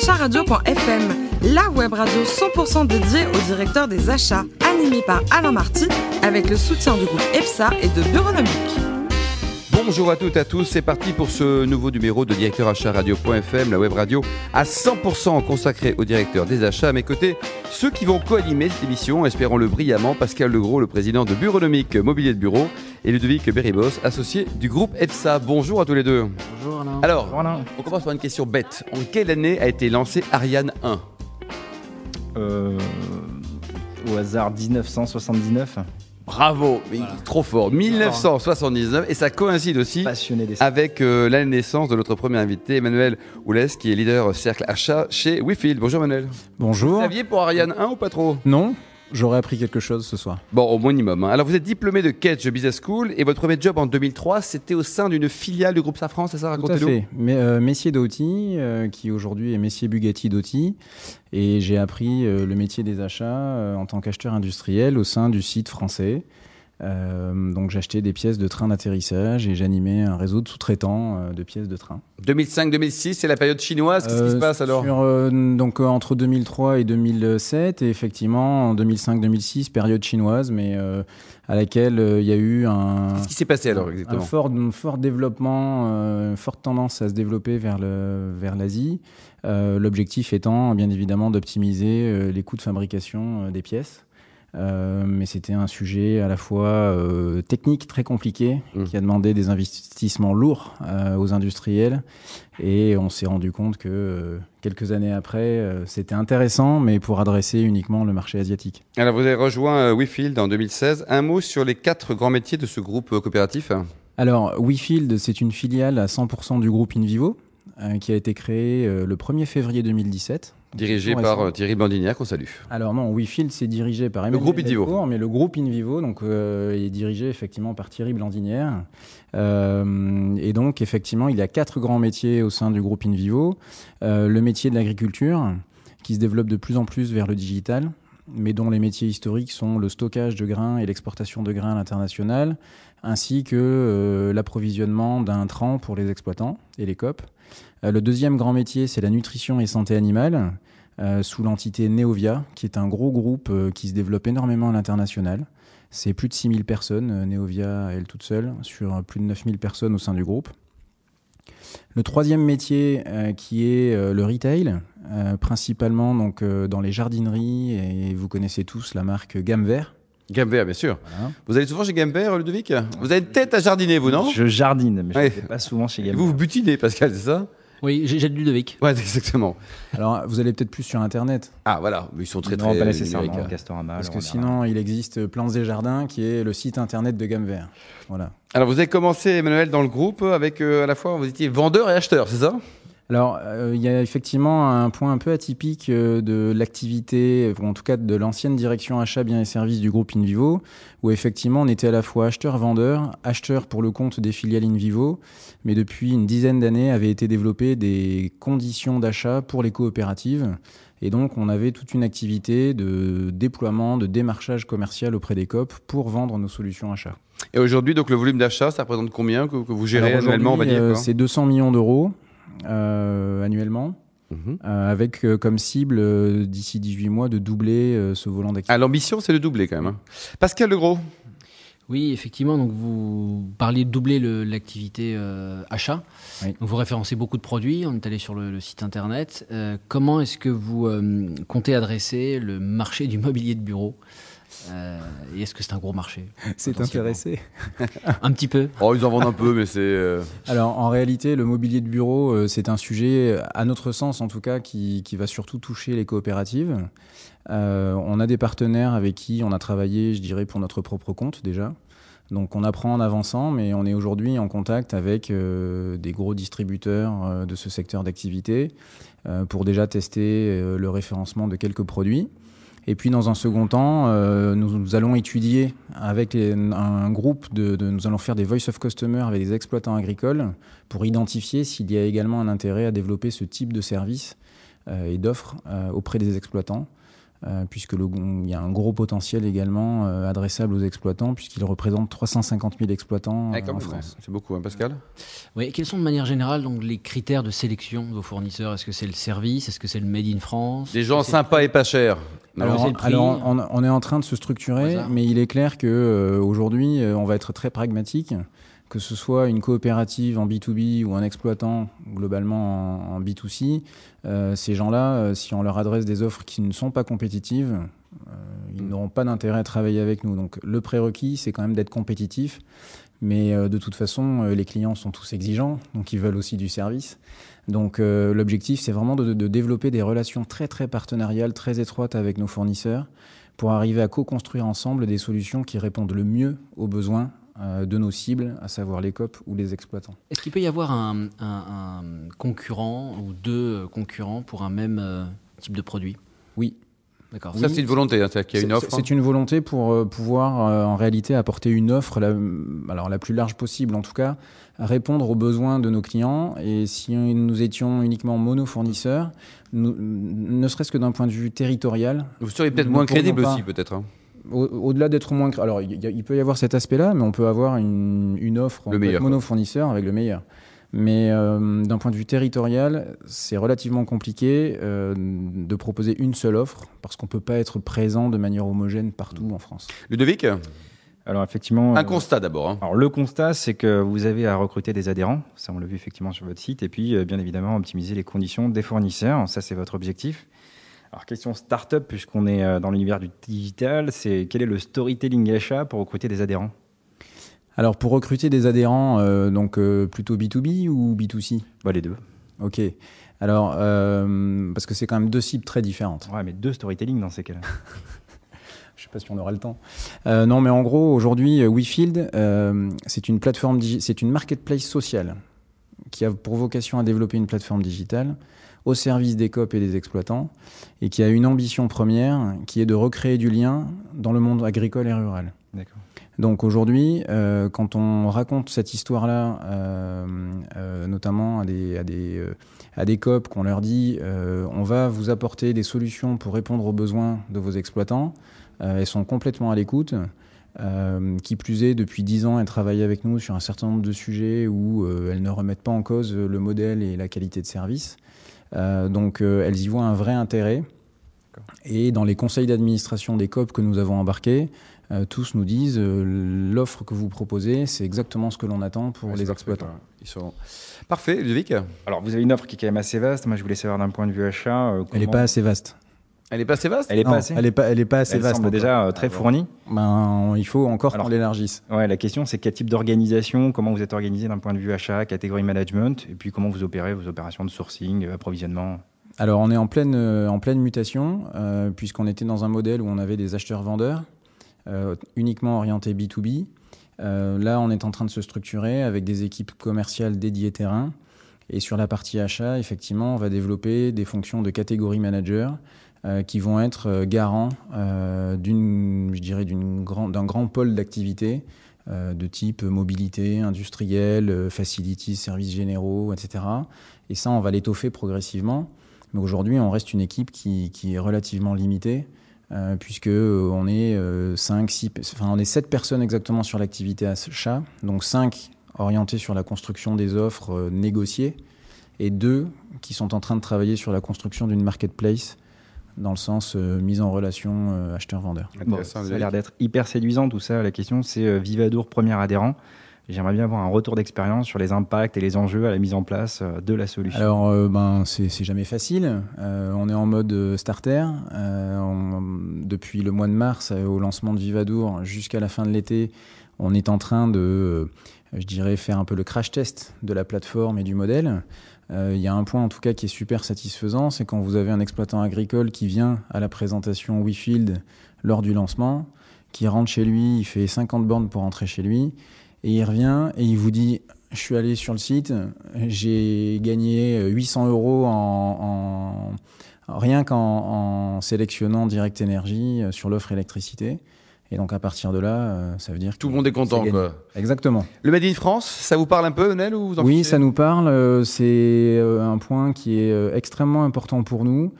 acharadio.fm, la web radio 100% dédiée au directeur des achats, animée par Alain Marty, avec le soutien du groupe EPSA et de Bureaunomique. Bonjour à toutes et à tous, c'est parti pour ce nouveau numéro de Directeur Achat Radio.fm, la web radio à 100% consacrée au directeur des achats. À mes côtés, ceux qui vont co-animer cette émission, espérons-le brillamment, Pascal Legros, le président de Bureaunomique Mobilier de Bureau, et Ludovic Beribos, associé du groupe EPSA. Bonjour à tous les deux. Bonjour Alain. Alors, Bonjour, Alain. on commence par une question bête. En quelle année a été lancé Ariane 1 Euh, au hasard 1979. Bravo, mais trop fort. 1979, et ça coïncide aussi avec euh, la naissance de notre premier invité, Emmanuel Oulès, qui est leader cercle achat chez WeField. Bonjour Emmanuel. Bonjour. Vous saviez pour Ariane 1 ou pas trop? Non, j'aurais appris quelque chose ce soir. Bon, au minimum. hein. Alors, vous êtes diplômé de Kedge Business School et votre premier job en 2003, c'était au sein d'une filiale du groupe Safran, c'est ça Tout à Racontez-nous. fait. Mais, euh, Messier Dauti, euh, qui aujourd'hui est Messier Bugatti Dauti, et j'ai appris euh, le métier des achats euh, en tant qu'acheteur industriel au sein du site français. Euh, donc j'achetais des pièces de train d'atterrissage et j'animais un réseau de sous-traitants euh, de pièces de train. 2005-2006, c'est la période chinoise. Qu'est-ce qui se Euh, passe alors? sur, euh, Donc entre 2003 et 2007, et effectivement en 2005-2006, période chinoise, mais à laquelle il y a eu un, Qu'est-ce qui s'est passé alors un exactement? fort, un fort développement, une forte tendance à se développer vers le vers l'Asie. L'objectif étant bien évidemment d'optimiser les coûts de fabrication des pièces. Euh, mais c'était un sujet à la fois euh, technique très compliqué Mmh. qui a demandé des investissements lourds euh, aux industriels et on s'est rendu compte que quelques années après c'était intéressant mais pour adresser uniquement le marché asiatique. Alors, vous avez rejoint WeField en 2016. Un mot sur les quatre grands métiers de ce groupe coopératif Alors, WeField, c'est une filiale à 100% du groupe InVivo, qui a été créée euh, le 1er février 2017. dirigé par euh, Thierry Blandinière, qu'on salue. Alors non, WeField, c'est dirigé par Emmanuel groupe InVivo. Delcourt, mais le groupe InVivo donc, euh, est dirigé effectivement par Thierry Blandinière. Euh, et donc, effectivement, il y a quatre grands métiers au sein du groupe InVivo. Euh, le métier de l'agriculture, qui se développe de plus en plus vers le digital, mais dont les métiers historiques sont le stockage de grains et l'exportation de grains à l'international, ainsi que euh, l'approvisionnement d'intrants pour les exploitants et les COP. Euh, le deuxième grand métier, c'est la nutrition et santé animale, euh, sous l'entité Neovia, qui est un gros groupe qui se développe énormément à l'international. C'est plus de 6000 personnes, Neovia elle toute seule, sur plus de 9000 personnes au sein du groupe. Le troisième métier qui est le retail, principalement donc, dans les jardineries, et vous connaissez tous la marque Gamme Vert. Gamme Vert, bien sûr. Voilà. Vous allez souvent chez Gamme Vert, Ludovic? Vous avez une tête à jardiner, vous, non? Je jardine, mais je Ouais. ne fais pas souvent chez Et Gamme. Vous vous butinez, Pascal, c'est ça? Oui, j'ai j'ai de Ludovic. Ouais, exactement. Alors vous allez peut-être plus sur Internet, Ah, voilà. Mais ils sont très, non, très pas nécessairement. hein. Castorama. parce que sinon il existe Plantes et Jardins, qui est le site internet de Gamme Vert. Voilà. Alors, vous avez commencé, Emmanuel, dans le groupe avec euh, à la fois, vous étiez vendeur et acheteur, c'est ça? Alors, euh, il y a effectivement un point un peu atypique euh, de l'activité, ou en tout cas de l'ancienne direction achat, biens et services du groupe InVivo, où effectivement on était à la fois acheteur-vendeur, acheteur pour le compte des filiales InVivo, mais depuis une dizaine d'années avaient été développées des conditions d'achat pour les coopératives. Et donc, on avait toute une activité de déploiement, de démarchage commercial auprès des COP pour vendre nos solutions achats. Et aujourd'hui, donc, le volume d'achat, ça représente combien que, que vous gérez annuellement, on va dire euh, C'est 200 millions d'euros annuellement. Mhm. Euh, avec euh, comme cible euh, d'ici 18 mois de doubler euh, ce volant d'activité. Ah, l'ambition, c'est de doubler quand même. hein. Pascal Legros, Oui, effectivement, donc vous parliez de doubler le- l'activité euh, achat. Oui. Donc vous référencez beaucoup de produits, on est allé sur le, le site internet. Euh, comment est-ce que vous euh, comptez adresser le marché du mobilier de bureau? Euh, Et est-ce que c'est un gros marché C'est intéressé. Un petit peu. oh, ils en vendent un peu, mais c'est. euh, Alors en réalité, le mobilier de bureau, euh, c'est un sujet, à notre sens en tout cas, qui, qui va surtout toucher les coopératives. Euh, on a des partenaires avec qui on a travaillé, je dirais, pour notre propre compte déjà. Donc on apprend en avançant, mais on est aujourd'hui en contact avec euh, des gros distributeurs euh, de ce secteur d'activité euh, pour déjà tester euh, le référencement de quelques produits. Et puis dans un second temps, euh, nous, allons étudier avec un groupe de, de- nous allons faire des voice of customer avec des exploitants agricoles pour identifier s'il y a également un intérêt à développer ce type de service euh, et d'offres euh, auprès des exploitants. Euh, puisque le, il y a un gros potentiel également euh, adressable aux exploitants, puisqu'il représente 350 000 exploitants Ah, euh, en même, France. C'est beaucoup, hein, Pascal? Oui, quels sont de manière générale donc, les critères de sélection de vos fournisseurs? Est-ce que c'est le service? Est-ce que c'est le Made in France? Des gens sympas et pas chers. Alors, on, on est en train de se structurer, mais il est clair que euh, aujourd'hui, euh, on va être très pragmatique, que ce soit une coopérative en B2B ou un exploitant globalement en, en B2C. euh, ces gens-là, euh, si on leur adresse des offres qui ne sont pas compétitives, euh, ils n'auront pas d'intérêt à travailler avec nous. Donc, le prérequis, c'est quand même d'être compétitif. Mais de toute façon, les clients sont tous exigeants, donc ils veulent aussi du service. Donc l'objectif, c'est vraiment de, de développer des relations très très partenariales, très étroites avec nos fournisseurs, pour arriver à co-construire ensemble des solutions qui répondent le mieux aux besoins de nos cibles, à savoir les COP ou les exploitants. Est-ce qu'il peut y avoir un, un- un concurrent ou deux concurrents pour un même euh, type de produit? Oui. D'accord. Ça, Oui. c'est une volonté, hein, c'est-à-dire qu'il y a une C'est- offre. C'est une volonté pour euh, pouvoir euh, en réalité apporter une offre, la, alors la plus large possible en tout cas, répondre aux besoins de nos clients. Et si nous étions uniquement monofournisseurs, nous- ne serait-ce que d'un point de vue territorial, Vous seriez peut-être moins crédible pas. aussi, peut-être. hein. Au- Au-delà d'être moins... Alors, il y a- il peut y avoir cet aspect-là, mais on peut avoir une, une offre quoi. monofournisseur avec le meilleur. Mais euh, d'un point de vue territorial, c'est relativement compliqué euh, de proposer une seule offre parce qu'on ne peut pas être présent de manière homogène partout en France. Ludovic, Alors effectivement, un euh, constat d'abord. hein. alors le constat, c'est que vous avez à recruter des adhérents, ça on l'a vu effectivement sur votre site, et puis euh, bien évidemment optimiser les conditions des fournisseurs, ça c'est votre objectif. Alors question start-up, puisqu'on est euh, dans l'univers du digital, c'est quel est le storytelling achat pour recruter des adhérents? Alors, pour recruter des adhérents, euh, donc euh, plutôt B2B ou B2C bah, Les deux. Ok. Alors, euh, parce que c'est quand même deux cibles très différentes. Ouais, mais deux storytelling dans ces cas-là. Je sais pas si on aura le temps. Euh, non, mais en gros, aujourd'hui, WeField, euh, c'est une plateforme, c'est une marketplace sociale qui a pour vocation à développer une plateforme digitale au service des COP et des exploitants et qui a une ambition première qui est de recréer du lien dans le monde agricole et rural. Donc aujourd'hui, euh, quand on raconte cette histoire-là, euh, euh, notamment à des, à des, à des COP, qu'on leur dit on va vous apporter des solutions pour répondre aux besoins de vos exploitants, elles sont complètement à l'écoute. Euh, qui plus est, depuis 10 ans, elles travaillent avec nous sur un certain nombre de sujets où euh, elles ne remettent pas en cause le modèle et la qualité de service. Euh, donc euh, elles y voient un vrai intérêt. Et dans les conseils d'administration des COP que nous avons embarqués, euh, tous nous disent euh, l'offre que vous proposez, c'est exactement ce que l'on attend pour Ouais, les exploitants. parfait, quoi. Ils sont... Parfait, Ludovic. Alors vous avez une offre qui est quand même assez vaste, moi je voulais savoir d'un point de vue achat... euh, Elle n'est pas assez vaste. Elle est pas assez vaste Elle est Non, pas assez Elle n'est pas, elle est pas assez Elle vaste. semble encore. déjà euh, très fournie. Ben, il faut encore Alors- qu'on l'élargisse. Ouais, la question, c'est quel type d'organisation, comment vous êtes organisé d'un point de vue achat, catégorie management, et puis comment vous opérez vos opérations de sourcing, euh, approvisionnement? Alors, on est en pleine, euh, en pleine mutation, euh, puisqu'on était dans un modèle où on avait des acheteurs-vendeurs, euh, uniquement orientés B2B. Euh, là, on est en train de se structurer avec des équipes commerciales dédiées terrain. Et sur la partie achat, effectivement, on va développer des fonctions de catégorie manager euh, qui vont être euh, garants euh, d'une, je dirais, d'un grand pôle d'activité euh, de type mobilité, industrielle, euh, facilities, services généraux, etc. Et ça, on va l'étoffer progressivement. Mais aujourd'hui, on reste une équipe qui, est relativement limitée, euh, puisque euh, est 5, 6, enfin est 7 personnes exactement sur l'activité achat, donc 5 orientés sur la construction des offres euh, négociées, et 2 qui sont en train de travailler sur la construction d'une marketplace, dans le sens euh, mise en relation euh, acheteur-vendeur. Bon, Intéressant, ça a l'air d'être hyper séduisant tout ça. La question, c'est euh, Vivadour, premier adhérent. J'aimerais bien avoir un retour d'expérience sur les impacts et les enjeux à la mise en place euh, de la solution. Alors, euh, ben, c'est jamais facile. Euh, on est en mode starter. Euh, on- depuis le mois de mars euh, au lancement de Vivadour jusqu'à la fin de l'été, on est en train de, euh, je dirais, faire un peu le crash test de la plateforme et du modèle. Euh, Il y a un point en tout cas qui est super satisfaisant, c'est quand vous avez un exploitant agricole qui vient à la présentation WeField lors du lancement, qui rentre chez lui, il fait 50 bornes pour rentrer chez lui, et il revient et il vous dit je suis allé sur le site, j'ai gagné 800 euros en, en- rien qu'en en sélectionnant Direct Energy euh, sur l'offre électricité. Et donc à partir de là, ça veut dire tout le monde est content. Quoi. Exactement. Le Made in France, ça vous parle un peu, Nel ou vous en Oui, ça nous parle. C'est un point qui est extrêmement important pour nous.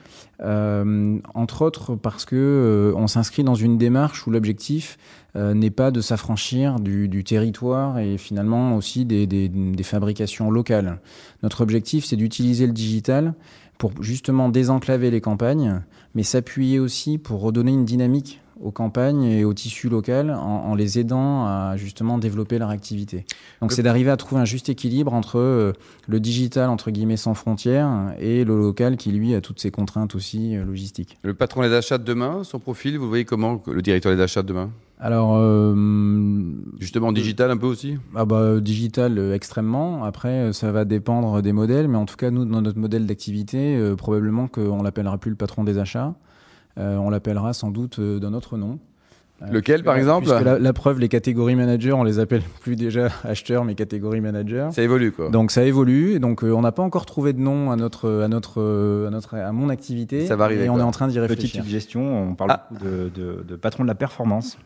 Euh, entre autres parce que euh, on s'inscrit dans une démarche où l'objectif euh, n'est pas de s'affranchir du, du, territoire et finalement aussi des, des, des fabrications locales. Notre objectif, c'est d'utiliser le digital pour justement désenclaver les campagnes, mais s'appuyer aussi pour redonner une dynamique aux campagnes et au tissu local en, en, les aidant à justement développer leur activité. Donc c'est d'arriver à trouver un juste équilibre entre euh, le digital entre guillemets sans frontières et le local qui lui a toutes ses contraintes aussi euh, logistiques. Le patron des achats de demain, son profil, vous voyez comment le directeur des achats de demain? Alors, euh, justement, digital un peu aussi? Ah bah, Digital euh, extrêmement. Après, ça va dépendre des modèles, mais en tout cas, nous, dans notre modèle d'activité, euh, probablement qu'on l'appellera plus le patron des achats. Euh, on l'appellera sans doute euh, d'un autre nom. Lequel, par exemple la, la, preuve, les catégories managers, on les appelle plus déjà acheteurs, mais catégories managers. Ça évolue, quoi. Donc ça évolue. Et donc euh, on n'a pas encore trouvé de nom à notre, à notre, à notre, à mon activité. Ça va arriver. Et on est en train d'y réfléchir. Petite suggestion, on parle Ah. beaucoup de, de, de patron de la performance.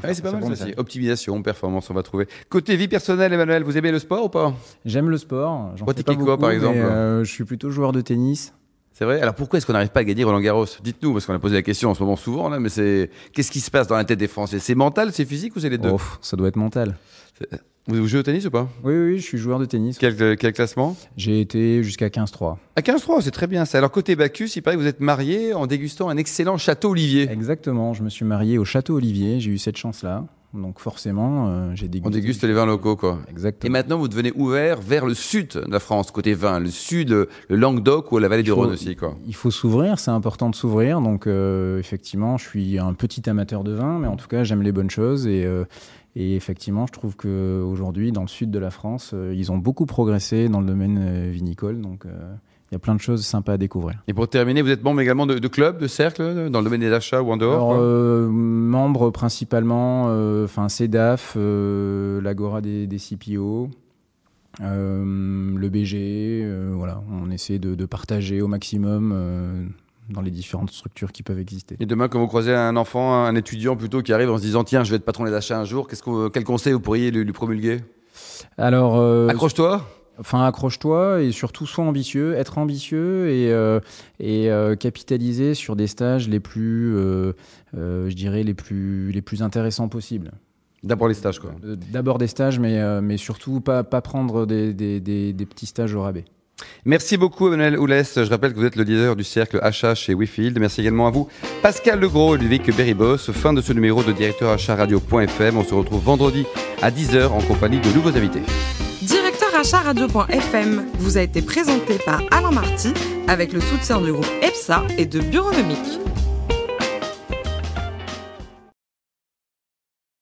Faire c'est pas mal ça. Optimisation, performance, on va trouver. Côté vie personnelle, Emmanuel, vous aimez le sport ou pas? J'aime le sport. Pratiquez quoi, par exemple? euh, Je suis plutôt joueur de tennis. C'est vrai Alors pourquoi est-ce qu'on n'arrive pas à gagner Roland Garros? Dites-nous, parce qu'on a posé la question en ce moment souvent, là, mais c'est qu'est-ce qui se passe dans la tête des Français? C'est mental, c'est physique ou c'est les deux? Oh, ça doit être mental. Vous jouez au tennis ou pas? Oui, oui, je suis joueur de tennis. quel, quel classement? J'ai été jusqu'à 15-3. À 15-3, c'est très bien ça. Alors côté Bacchus, il paraît que vous êtes marié en dégustant un excellent château Olivier. Exactement. Je me suis marié au Château Olivier. J'ai eu cette chance-là. Donc forcément, euh, j'ai dégusté. On déguste les vins locaux, quoi. Et Exactement. maintenant, vous devenez ouvert vers le sud de la France, côté vin, le sud, le Languedoc ou la vallée du Rhône aussi, quoi. Il faut s'ouvrir, c'est important de s'ouvrir. Donc, euh, effectivement, je suis un petit amateur de vin, mais en tout cas, j'aime les bonnes choses. Et, euh, et effectivement, je trouve qu'aujourd'hui, dans le sud de la France, euh, ils ont beaucoup progressé dans le domaine vinicole. Donc, il y a plein de choses sympas à découvrir. Et pour terminer, vous êtes membre également de, de clubs, de cercles, dans le domaine des achats ou en dehors Alors, euh, membres principalement, euh, enfin CEDAF, euh, l'Agora des, des CPO, euh, le BG, voilà, on essaie de, de partager au maximum dans les différentes structures qui peuvent exister. Et demain, quand vous croisez un enfant, un étudiant plutôt qui arrive en se disant tiens, je vais être patron des achats un jour, qu'est-ce que, quel conseil vous pourriez lui, lui promulguer? Alors, euh, Accroche-toi enfin accroche-toi et surtout sois ambitieux, être ambitieux et, euh, et euh, capitaliser sur des stages les plus, euh, je dirais les plus les plus intéressants possibles. D'abord les stages, quoi. D'abord des stages, mais, mais surtout pas, pas prendre des, des, des, des petits stages au rabais. Merci beaucoup, Emmanuel Oulès. Je rappelle que vous êtes le leader du cercle achat chez Wifield. Merci également à vous, Pascal Legros et Ludovic Beribos. Fin de ce numéro de directeur achat radio.fm. On se retrouve vendredi à 10h en compagnie de nouveaux invités. Directeur achat radio.fm vous a été présenté par Alain Marty avec le soutien du groupe EPSA et de Bureaunomique.